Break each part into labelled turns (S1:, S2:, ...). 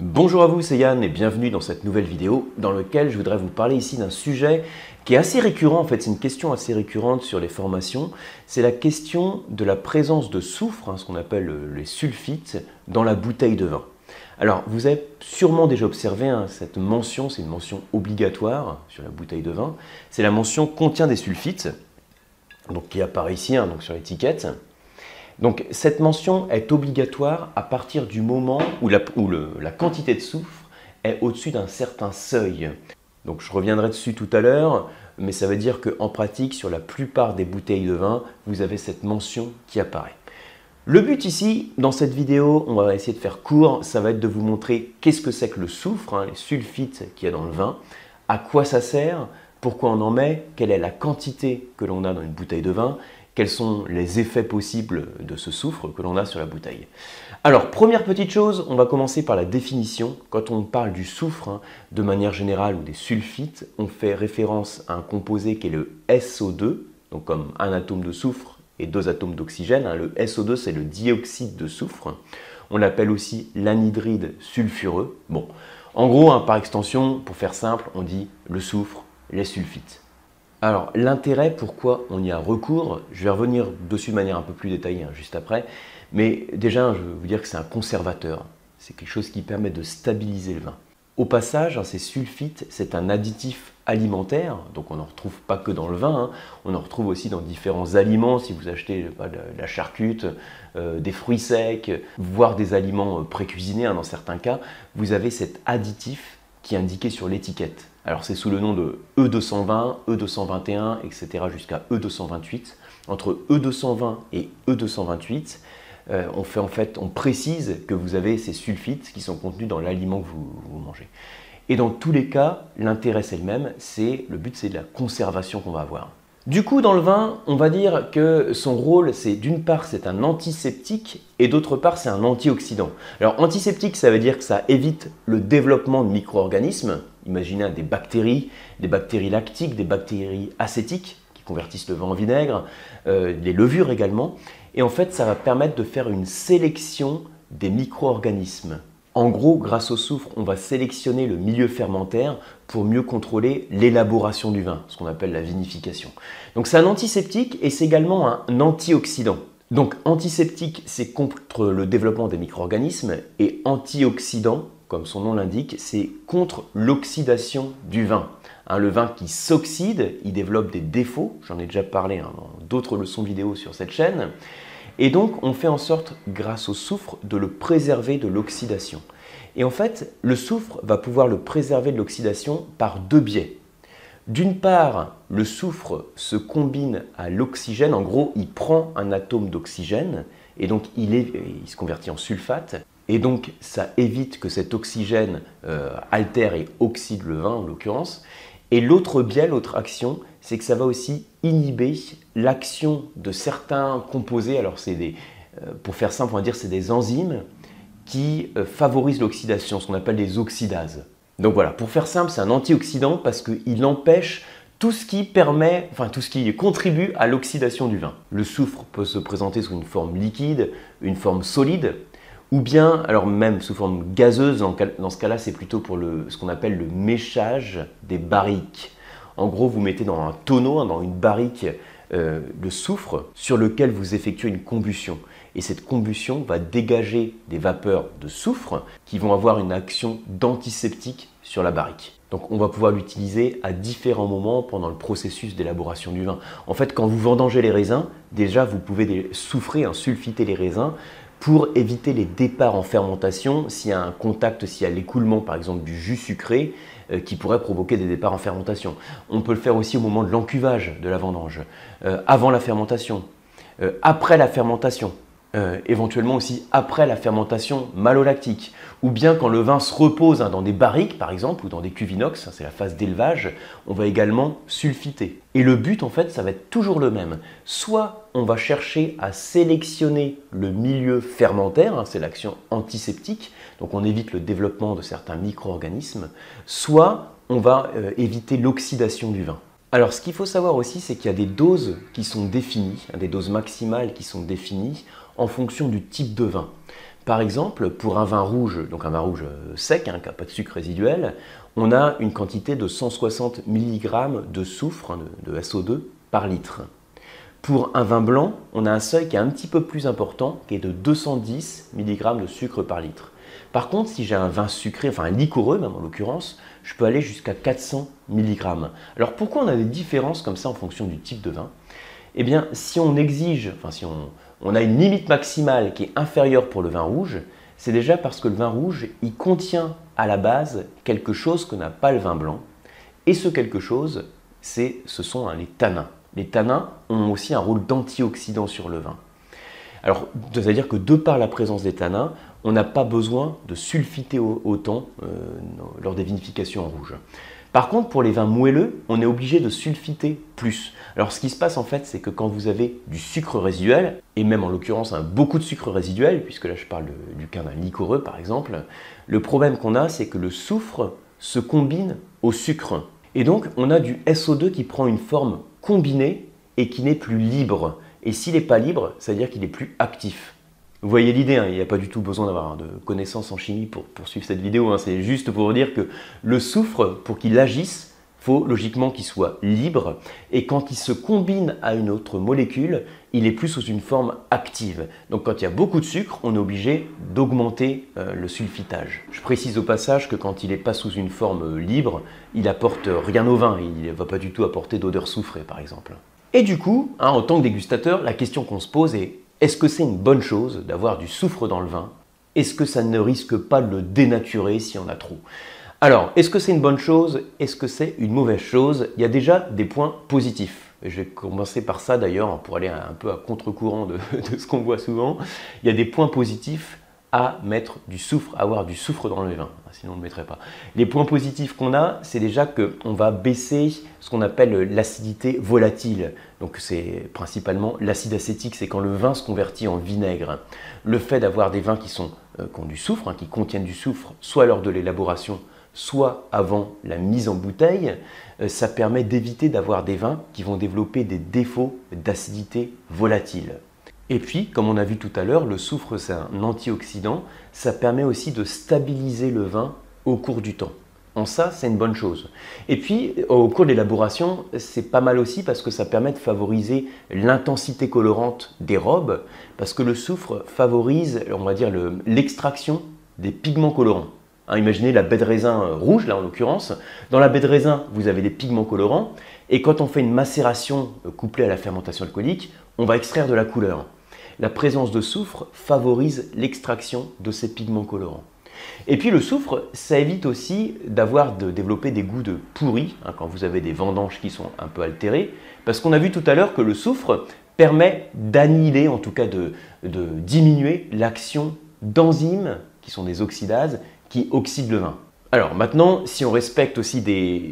S1: Bonjour à vous, c'est Yann et bienvenue dans cette nouvelle vidéo dans laquelle je voudrais vous parler ici d'un sujet qui est assez récurrent en fait, c'est une question assez récurrente sur les formations, c'est la question de la présence de soufre, hein, ce qu'on appelle euh, les sulfites, dans la bouteille de vin. Alors vous avez sûrement déjà observé hein, cette mention, c'est une mention obligatoire sur la bouteille de vin, c'est la mention contient des sulfites, donc qui apparaît ici hein, donc sur l'étiquette. Donc cette mention est obligatoire à partir du moment où la, quantité de soufre est au-dessus d'un certain seuil. Donc je reviendrai dessus tout à l'heure, mais ça veut dire qu'en pratique, sur la plupart des bouteilles de vin, vous avez cette mention qui apparaît. Le but ici, dans cette vidéo, on va essayer de faire court, ça va être de vous montrer qu'est-ce que c'est que le soufre, hein, les sulfites qu'il y a dans le vin, à quoi ça sert, pourquoi on en met, quelle est la quantité que l'on a dans une bouteille de vin, quels sont les effets possibles de ce soufre que l'on a sur la bouteille. Alors, première petite chose, on va commencer par la définition. Quand on parle du soufre, hein, de manière générale, ou des sulfites, on fait référence à un composé qui est le SO2, donc comme un atome de soufre et deux atomes d'oxygène. Hein. Le SO2, c'est le dioxyde de soufre. On l'appelle aussi l'anhydride sulfureux. Bon, en gros, hein, par extension, pour faire simple, on dit le soufre, les sulfites. Alors l'intérêt, pourquoi on y a recours, je vais revenir dessus de manière un peu plus détaillée hein, juste après, mais déjà je veux vous dire que c'est un conservateur, c'est quelque chose qui permet de stabiliser le vin. Au passage, hein, ces sulfites, c'est un additif alimentaire, donc on n'en retrouve pas que dans le vin, hein. on en retrouve aussi dans différents aliments, si vous achetez de la charcute, euh, des fruits secs, voire des aliments euh, pré-cuisinés dans certains cas, vous avez cet additif qui est indiqué sur l'étiquette. Alors c'est sous le nom de E220, E221, etc. jusqu'à E228. Entre E220 et E228, euh, on fait en fait, on précise que vous avez ces sulfites qui sont contenus dans l'aliment que vous, mangez. Et dans tous les cas, l'intérêt c'est le même, c'est le but c'est de la conservation qu'on va avoir. Du coup, dans le vin, on va dire que son rôle, c'est d'une part, c'est un antiseptique et d'autre part, c'est un antioxydant. Alors, antiseptique, ça veut dire que ça évite le développement de micro-organismes. Imaginez des bactéries, des bactéries lactiques, des bactéries acétiques qui convertissent le vin en vinaigre, euh, des levures également. Et en fait, ça va permettre de faire une sélection des micro-organismes en gros, grâce au soufre, on va sélectionner le milieu fermentaire pour mieux contrôler l'élaboration du vin, ce qu'on appelle la vinification. Donc c'est un antiseptique et c'est également un antioxydant. Donc antiseptique, c'est contre le développement des micro-organismes et antioxydant, comme son nom l'indique, c'est contre l'oxydation du vin. Hein, le vin qui s'oxyde, il développe des défauts, j'en ai déjà parlé hein, dans d'autres leçons vidéo sur cette chaîne. Et donc, on fait en sorte, grâce au soufre, de le préserver de l'oxydation. Et en fait, le soufre va pouvoir le préserver de l'oxydation par deux biais. D'une part, le soufre se combine à l'oxygène. En gros, il prend un atome d'oxygène et donc il, se convertit en sulfate. Et donc, ça évite que cet oxygène euh, altère et oxyde le vin, en l'occurrence. Et l'autre biais, l'autre action, c'est que ça va aussi inhiber l'action de certains composés. Alors, c'est des, euh, pour faire simple, on va dire c'est des enzymes qui euh, favorisent l'oxydation, ce qu'on appelle des oxydases. Donc voilà, pour faire simple, c'est un antioxydant parce qu'il empêche tout ce qui permet, enfin tout ce qui contribue à l'oxydation du vin. Le soufre peut se présenter sous une forme liquide, une forme solide, ou bien, alors même sous forme gazeuse, dans ce cas-là, c'est plutôt pour le, ce qu'on appelle le méchage des barriques. En gros, vous mettez dans un tonneau, hein, dans une barrique, euh, le soufre sur lequel vous effectuez une combustion. Et cette combustion va dégager des vapeurs de soufre qui vont avoir une action d'antiseptique sur la barrique. Donc on va pouvoir l'utiliser à différents moments pendant le processus d'élaboration du vin. En fait, quand vous vendangez les raisins, déjà vous pouvez souffrer, hein, sulfiter les raisins pour éviter les départs en fermentation s'il y a un contact, s'il y a l'écoulement par exemple du jus sucré euh, qui pourrait provoquer des départs en fermentation. On peut le faire aussi au moment de l'encuvage de la vendange, euh, avant la fermentation, euh, après la fermentation. Euh, éventuellement aussi après la fermentation malolactique, ou bien quand le vin se repose hein, dans des barriques par exemple, ou dans des cuves inox, hein, c'est la phase d'élevage, on va également sulfiter. Et le but en fait, ça va être toujours le même. Soit on va chercher à sélectionner le milieu fermentaire, hein, c'est l'action antiseptique, donc on évite le développement de certains micro-organismes, soit on va euh, éviter l'oxydation du vin. Alors ce qu'il faut savoir aussi, c'est qu'il y a des doses qui sont définies, des doses maximales qui sont définies en fonction du type de vin. Par exemple, pour un vin rouge, donc un vin rouge euh, sec, hein, qui n'a pas de sucre résiduel, on a une quantité de 160 mg de soufre, hein, de, SO2, par litre. Pour un vin blanc, on a un seuil qui est un petit peu plus important, qui est de 210 mg de sucre par litre. Par contre, si j'ai un vin sucré, enfin un liquoreux même en l'occurrence, je peux aller jusqu'à 400 mg. Alors pourquoi on a des différences comme ça en fonction du type de vin? Eh bien, si on exige, enfin si on, on a une limite maximale qui est inférieure pour le vin rouge, c'est déjà parce que le vin rouge, il contient à la base quelque chose que n'a pas le vin blanc. Et ce quelque chose, c'est, ce sont hein, les tanins. Les tanins ont aussi un rôle d'antioxydant sur le vin. Alors, c'est-à-dire que de par la présence des tanins, on n'a pas besoin de sulfiter autant euh, lors des vinifications en rouge. Par contre, pour les vins moelleux, on est obligé de sulfiter plus. Alors ce qui se passe en fait, c'est que quand vous avez du sucre résiduel, et même en l'occurrence beaucoup de sucre résiduel, puisque là je parle du cas d'un liquoreux par exemple, le problème qu'on a, c'est que le soufre se combine au sucre. Et donc on a du SO2 qui prend une forme combinée et qui n'est plus libre. Et s'il n'est pas libre, ça veut dire qu'il est plus actif. Vous voyez l'idée, hein, il n'y a pas du tout besoin d'avoir de connaissances en chimie pour, suivre cette vidéo, hein. c'est juste pour vous dire que le soufre, pour qu'il agisse, faut logiquement qu'il soit libre, et quand il se combine à une autre molécule, il est plus sous une forme active. Donc quand il y a beaucoup de sucre, on est obligé d'augmenter euh, le sulfitage. Je précise au passage que quand il n'est pas sous une forme euh, libre, il apporte rien au vin, il ne va pas du tout apporter d'odeur soufrée par exemple. Et du coup, hein, en tant que dégustateur, la question qu'on se pose est est-ce que c'est une bonne chose d'avoir du soufre dans le vin? Est-ce que ça ne risque pas de le dénaturer si on a trop? Alors, est-ce que c'est une bonne chose? Est-ce que c'est une mauvaise chose? Il y a déjà des points positifs. Je vais commencer par ça d'ailleurs pour aller un peu à contre-courant de, de ce qu'on voit souvent. Il y a des points positifs à mettre du soufre, avoir du soufre dans le vin. Sinon, on ne le mettrait pas. Les points positifs qu'on a, c'est déjà qu'on va baisser ce qu'on appelle l'acidité volatile. Donc, c'est principalement l'acide acétique, c'est quand le vin se convertit en vinaigre. Le fait d'avoir des vins qui, sont, euh, ont du soufre, hein, qui contiennent du soufre, soit lors de l'élaboration, soit avant la mise en bouteille, euh, ça permet d'éviter d'avoir des vins qui vont développer des défauts d'acidité volatile. Et puis, comme on a vu tout à l'heure, le soufre, c'est un antioxydant. Ça permet aussi de stabiliser le vin au cours du temps. En ça, c'est une bonne chose. Et puis, au cours de l'élaboration, c'est pas mal aussi parce que ça permet de favoriser l'intensité colorante des robes, parce que le soufre favorise, on va dire, l'extraction des pigments colorants. Hein, imaginez la baie de raisin rouge, là en l'occurrence. Dans la baie de raisin, vous avez des pigments colorants, et quand on fait une macération couplée à la fermentation alcoolique, on va extraire de la couleur la présence de soufre favorise l'extraction de ces pigments colorants. Et puis le soufre, ça évite aussi d'avoir de développer des goûts de pourri hein, quand vous avez des vendanges qui sont un peu altérées, parce qu'on a vu tout à l'heure que le soufre permet d'annihiler, en tout cas de, diminuer l'action d'enzymes qui sont des oxydases qui oxydent le vin. Alors maintenant, si on respecte aussi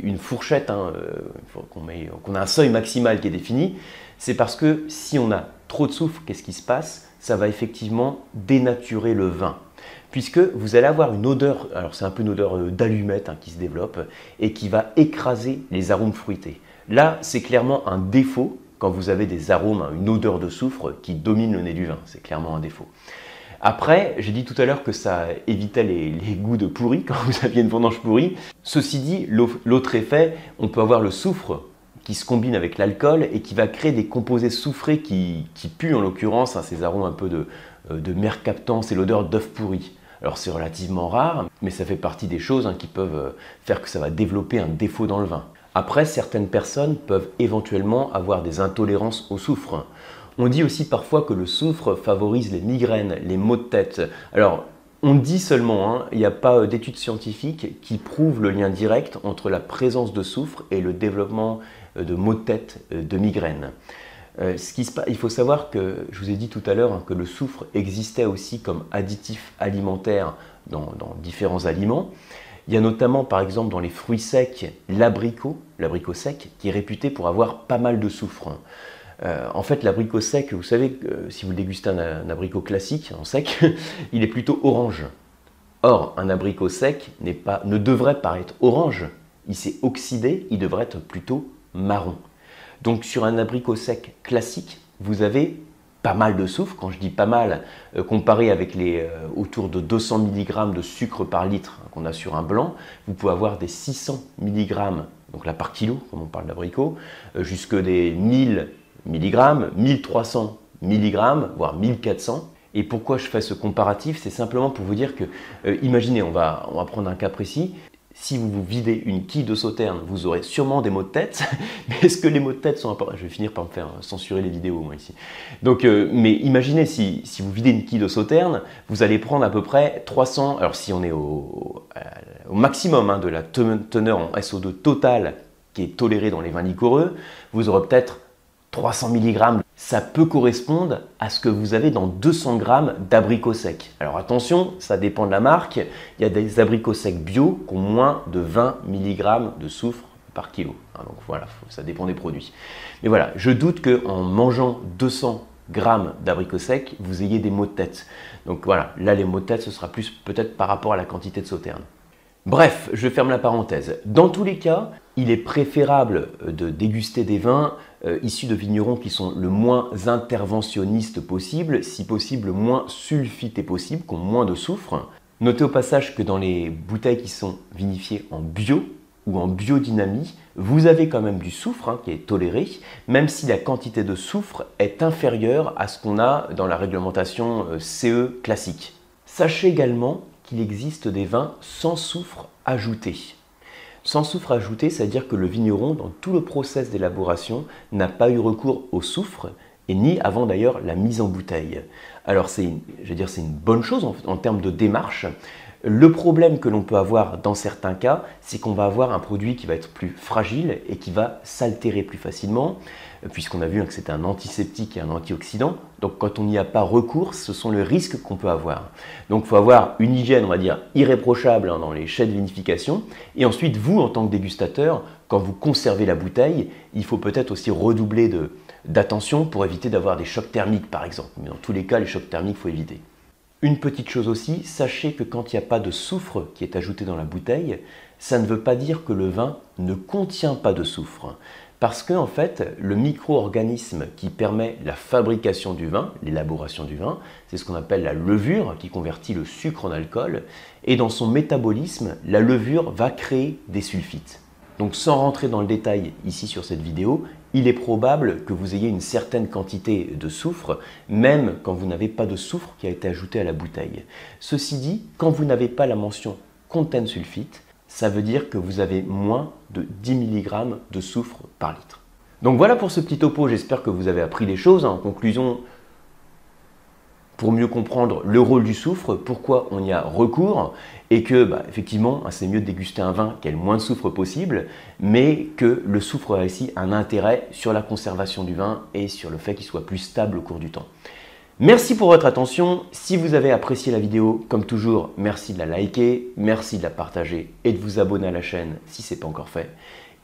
S1: une fourchette, hein, euh, qu'on a un seuil maximal qui est défini, c'est parce que si on a trop de soufre, qu'est-ce qui se passe? Ça va effectivement dénaturer le vin. Puisque vous allez avoir une odeur, alors c'est un peu une odeur euh, d'allumette hein, qui se développe et qui va écraser les arômes fruités. Là, c'est clairement un défaut quand vous avez des arômes, hein, une odeur de soufre qui domine le nez du vin. C'est clairement un défaut. Après, j'ai dit tout à l'heure que ça évitait les, goûts de pourri quand vous aviez une vendange pourrie. Ceci dit, l'autre effet, on peut avoir le soufre qui se combine avec l'alcool et qui va créer des composés soufrés qui, puent en l'occurrence, hein, ces arômes un peu de, euh, de mercaptan, et l'odeur d'œuf pourri. Alors c'est relativement rare, mais ça fait partie des choses hein, qui peuvent euh, faire que ça va développer un défaut dans le vin. Après, certaines personnes peuvent éventuellement avoir des intolérances au soufre. On dit aussi parfois que le soufre favorise les migraines, les maux de tête. Alors, on dit seulement, hein, il n'y a pas euh, d'études scientifiques qui prouvent le lien direct entre la présence de soufre et le développement euh, de maux de tête, euh, de qui il faut savoir que, je vous ai dit tout à l'heure, hein, que le soufre existait aussi comme additif alimentaire dans, différents aliments. Il y a notamment, par exemple, dans les fruits secs, l'abricot, l'abricot sec, qui est réputé pour avoir pas mal de soufre. En fait, l'abricot sec, vous savez, si vous dégustez un, abricot classique en sec, il est plutôt orange. Or, un abricot sec pas, ne devrait pas être orange. Il s'est oxydé, il devrait être plutôt marron. Donc sur un abricot sec classique, vous avez pas mal de soufre. Quand je dis pas mal, euh, comparé avec les autour de 200 mg de sucre par litre qu'on a sur un blanc, vous pouvez avoir des 600 mg, donc là par kilo, comme on parle d'abricot, jusque des 1000 mg, 1300 mg, voire 1400. Et pourquoi je fais ce comparatif? C'est simplement pour vous dire que, imaginez, on va, on va prendre un cas précis, si vous vous videz une quille de sauterne, vous aurez sûrement des maux de tête. Mais est-ce que les maux de tête sont importants? Je vais finir par me faire censurer les vidéos, moi, ici. Donc, euh, mais imaginez si, vous videz une quille de sauterne, vous allez prendre à peu près 300. Alors, si on est au, maximum hein, de la teneur en SO2 totale qui est tolérée dans les vins liquoreux, vous aurez peut-être 300 mg, ça peut correspondre à ce que vous avez dans 200 g d'abricots secs. Alors attention, ça dépend de la marque. Il y a des abricots secs bio qui ont moins de 20 mg de soufre par kilo. Hein, donc voilà, ça dépend des produits. Mais voilà, je doute qu'en mangeant 200 g d'abricots secs, vous ayez des maux de tête. Donc voilà, là les maux de tête, ce sera plus peut-être par rapport à la quantité de sauterne. Bref, je ferme la parenthèse. Dans tous les cas, il est préférable euh, de déguster des vins euh, issus de vignerons qui sont le moins interventionnistes possible, si possible le moins sulfité possible, qui ont moins de soufre. Notez au passage que dans les bouteilles qui sont vinifiées en bio ou en biodynamie, vous avez quand même du soufre hein, qui est toléré, même si la quantité de soufre est inférieure à ce qu'on a dans la réglementation euh, CE classique. Sachez également qu'il existe des vins sans soufre ajouté. Sans soufre ajouté, c'est-à-dire que le vigneron, dans tout le process d'élaboration, n'a pas eu recours au soufre, et ni avant d'ailleurs la mise en bouteille. Alors c'est, c'est une bonne chose en termes de démarche, le problème que l'on peut avoir dans certains cas, c'est qu'on va avoir un produit qui va être plus fragile et qui va s'altérer plus facilement, puisqu'on a vu que c'est un antiseptique et un antioxydant. Donc quand on n'y a pas recours, ce sont les risques qu'on peut avoir. Donc il faut avoir une hygiène, on va dire, irréprochable dans les chais de vinification. Et ensuite, vous, en tant que dégustateur, quand vous conservez la bouteille, il faut peut-être aussi redoubler d'attention pour éviter d'avoir des chocs thermiques, par exemple. Mais dans tous les cas, les chocs thermiques, il faut éviter. Une petite chose aussi, sachez que quand il n'y a pas de soufre qui est ajouté dans la bouteille, ça ne veut pas dire que le vin ne contient pas de soufre. Parce que en fait, le micro-organisme qui permet la fabrication du vin, l'élaboration du vin, c'est ce qu'on appelle la levure qui convertit le sucre en alcool. Et dans son métabolisme, la levure va créer des sulfites. Donc sans rentrer dans le détail ici sur cette vidéo, il est probable que vous ayez une certaine quantité de soufre, même quand vous n'avez pas de soufre qui a été ajouté à la bouteille. Ceci dit, quand vous n'avez pas la mention contain sulfite, ça veut dire que vous avez moins de 10 mg de soufre par litre. Donc voilà pour ce petit topo, j'espère que vous avez appris des choses. En conclusion, pour mieux comprendre le rôle du soufre, pourquoi on y a recours, et que bah, effectivement c'est mieux de déguster un vin qui ait le moins de soufre possible, mais que le soufre a ici un intérêt sur la conservation du vin et sur le fait qu'il soit plus stable au cours du temps. Merci pour votre attention. Si vous avez apprécié la vidéo, comme toujours, merci de la liker, merci de la partager et de vous abonner à la chaîne si ce n'est pas encore fait.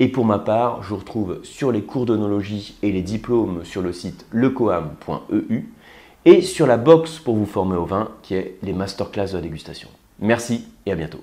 S1: Et pour ma part, je vous retrouve sur les cours d'onologie et les diplômes sur le site lecoam.eu et sur la box pour vous former au vin qui est les masterclass de la dégustation. Merci et à bientôt.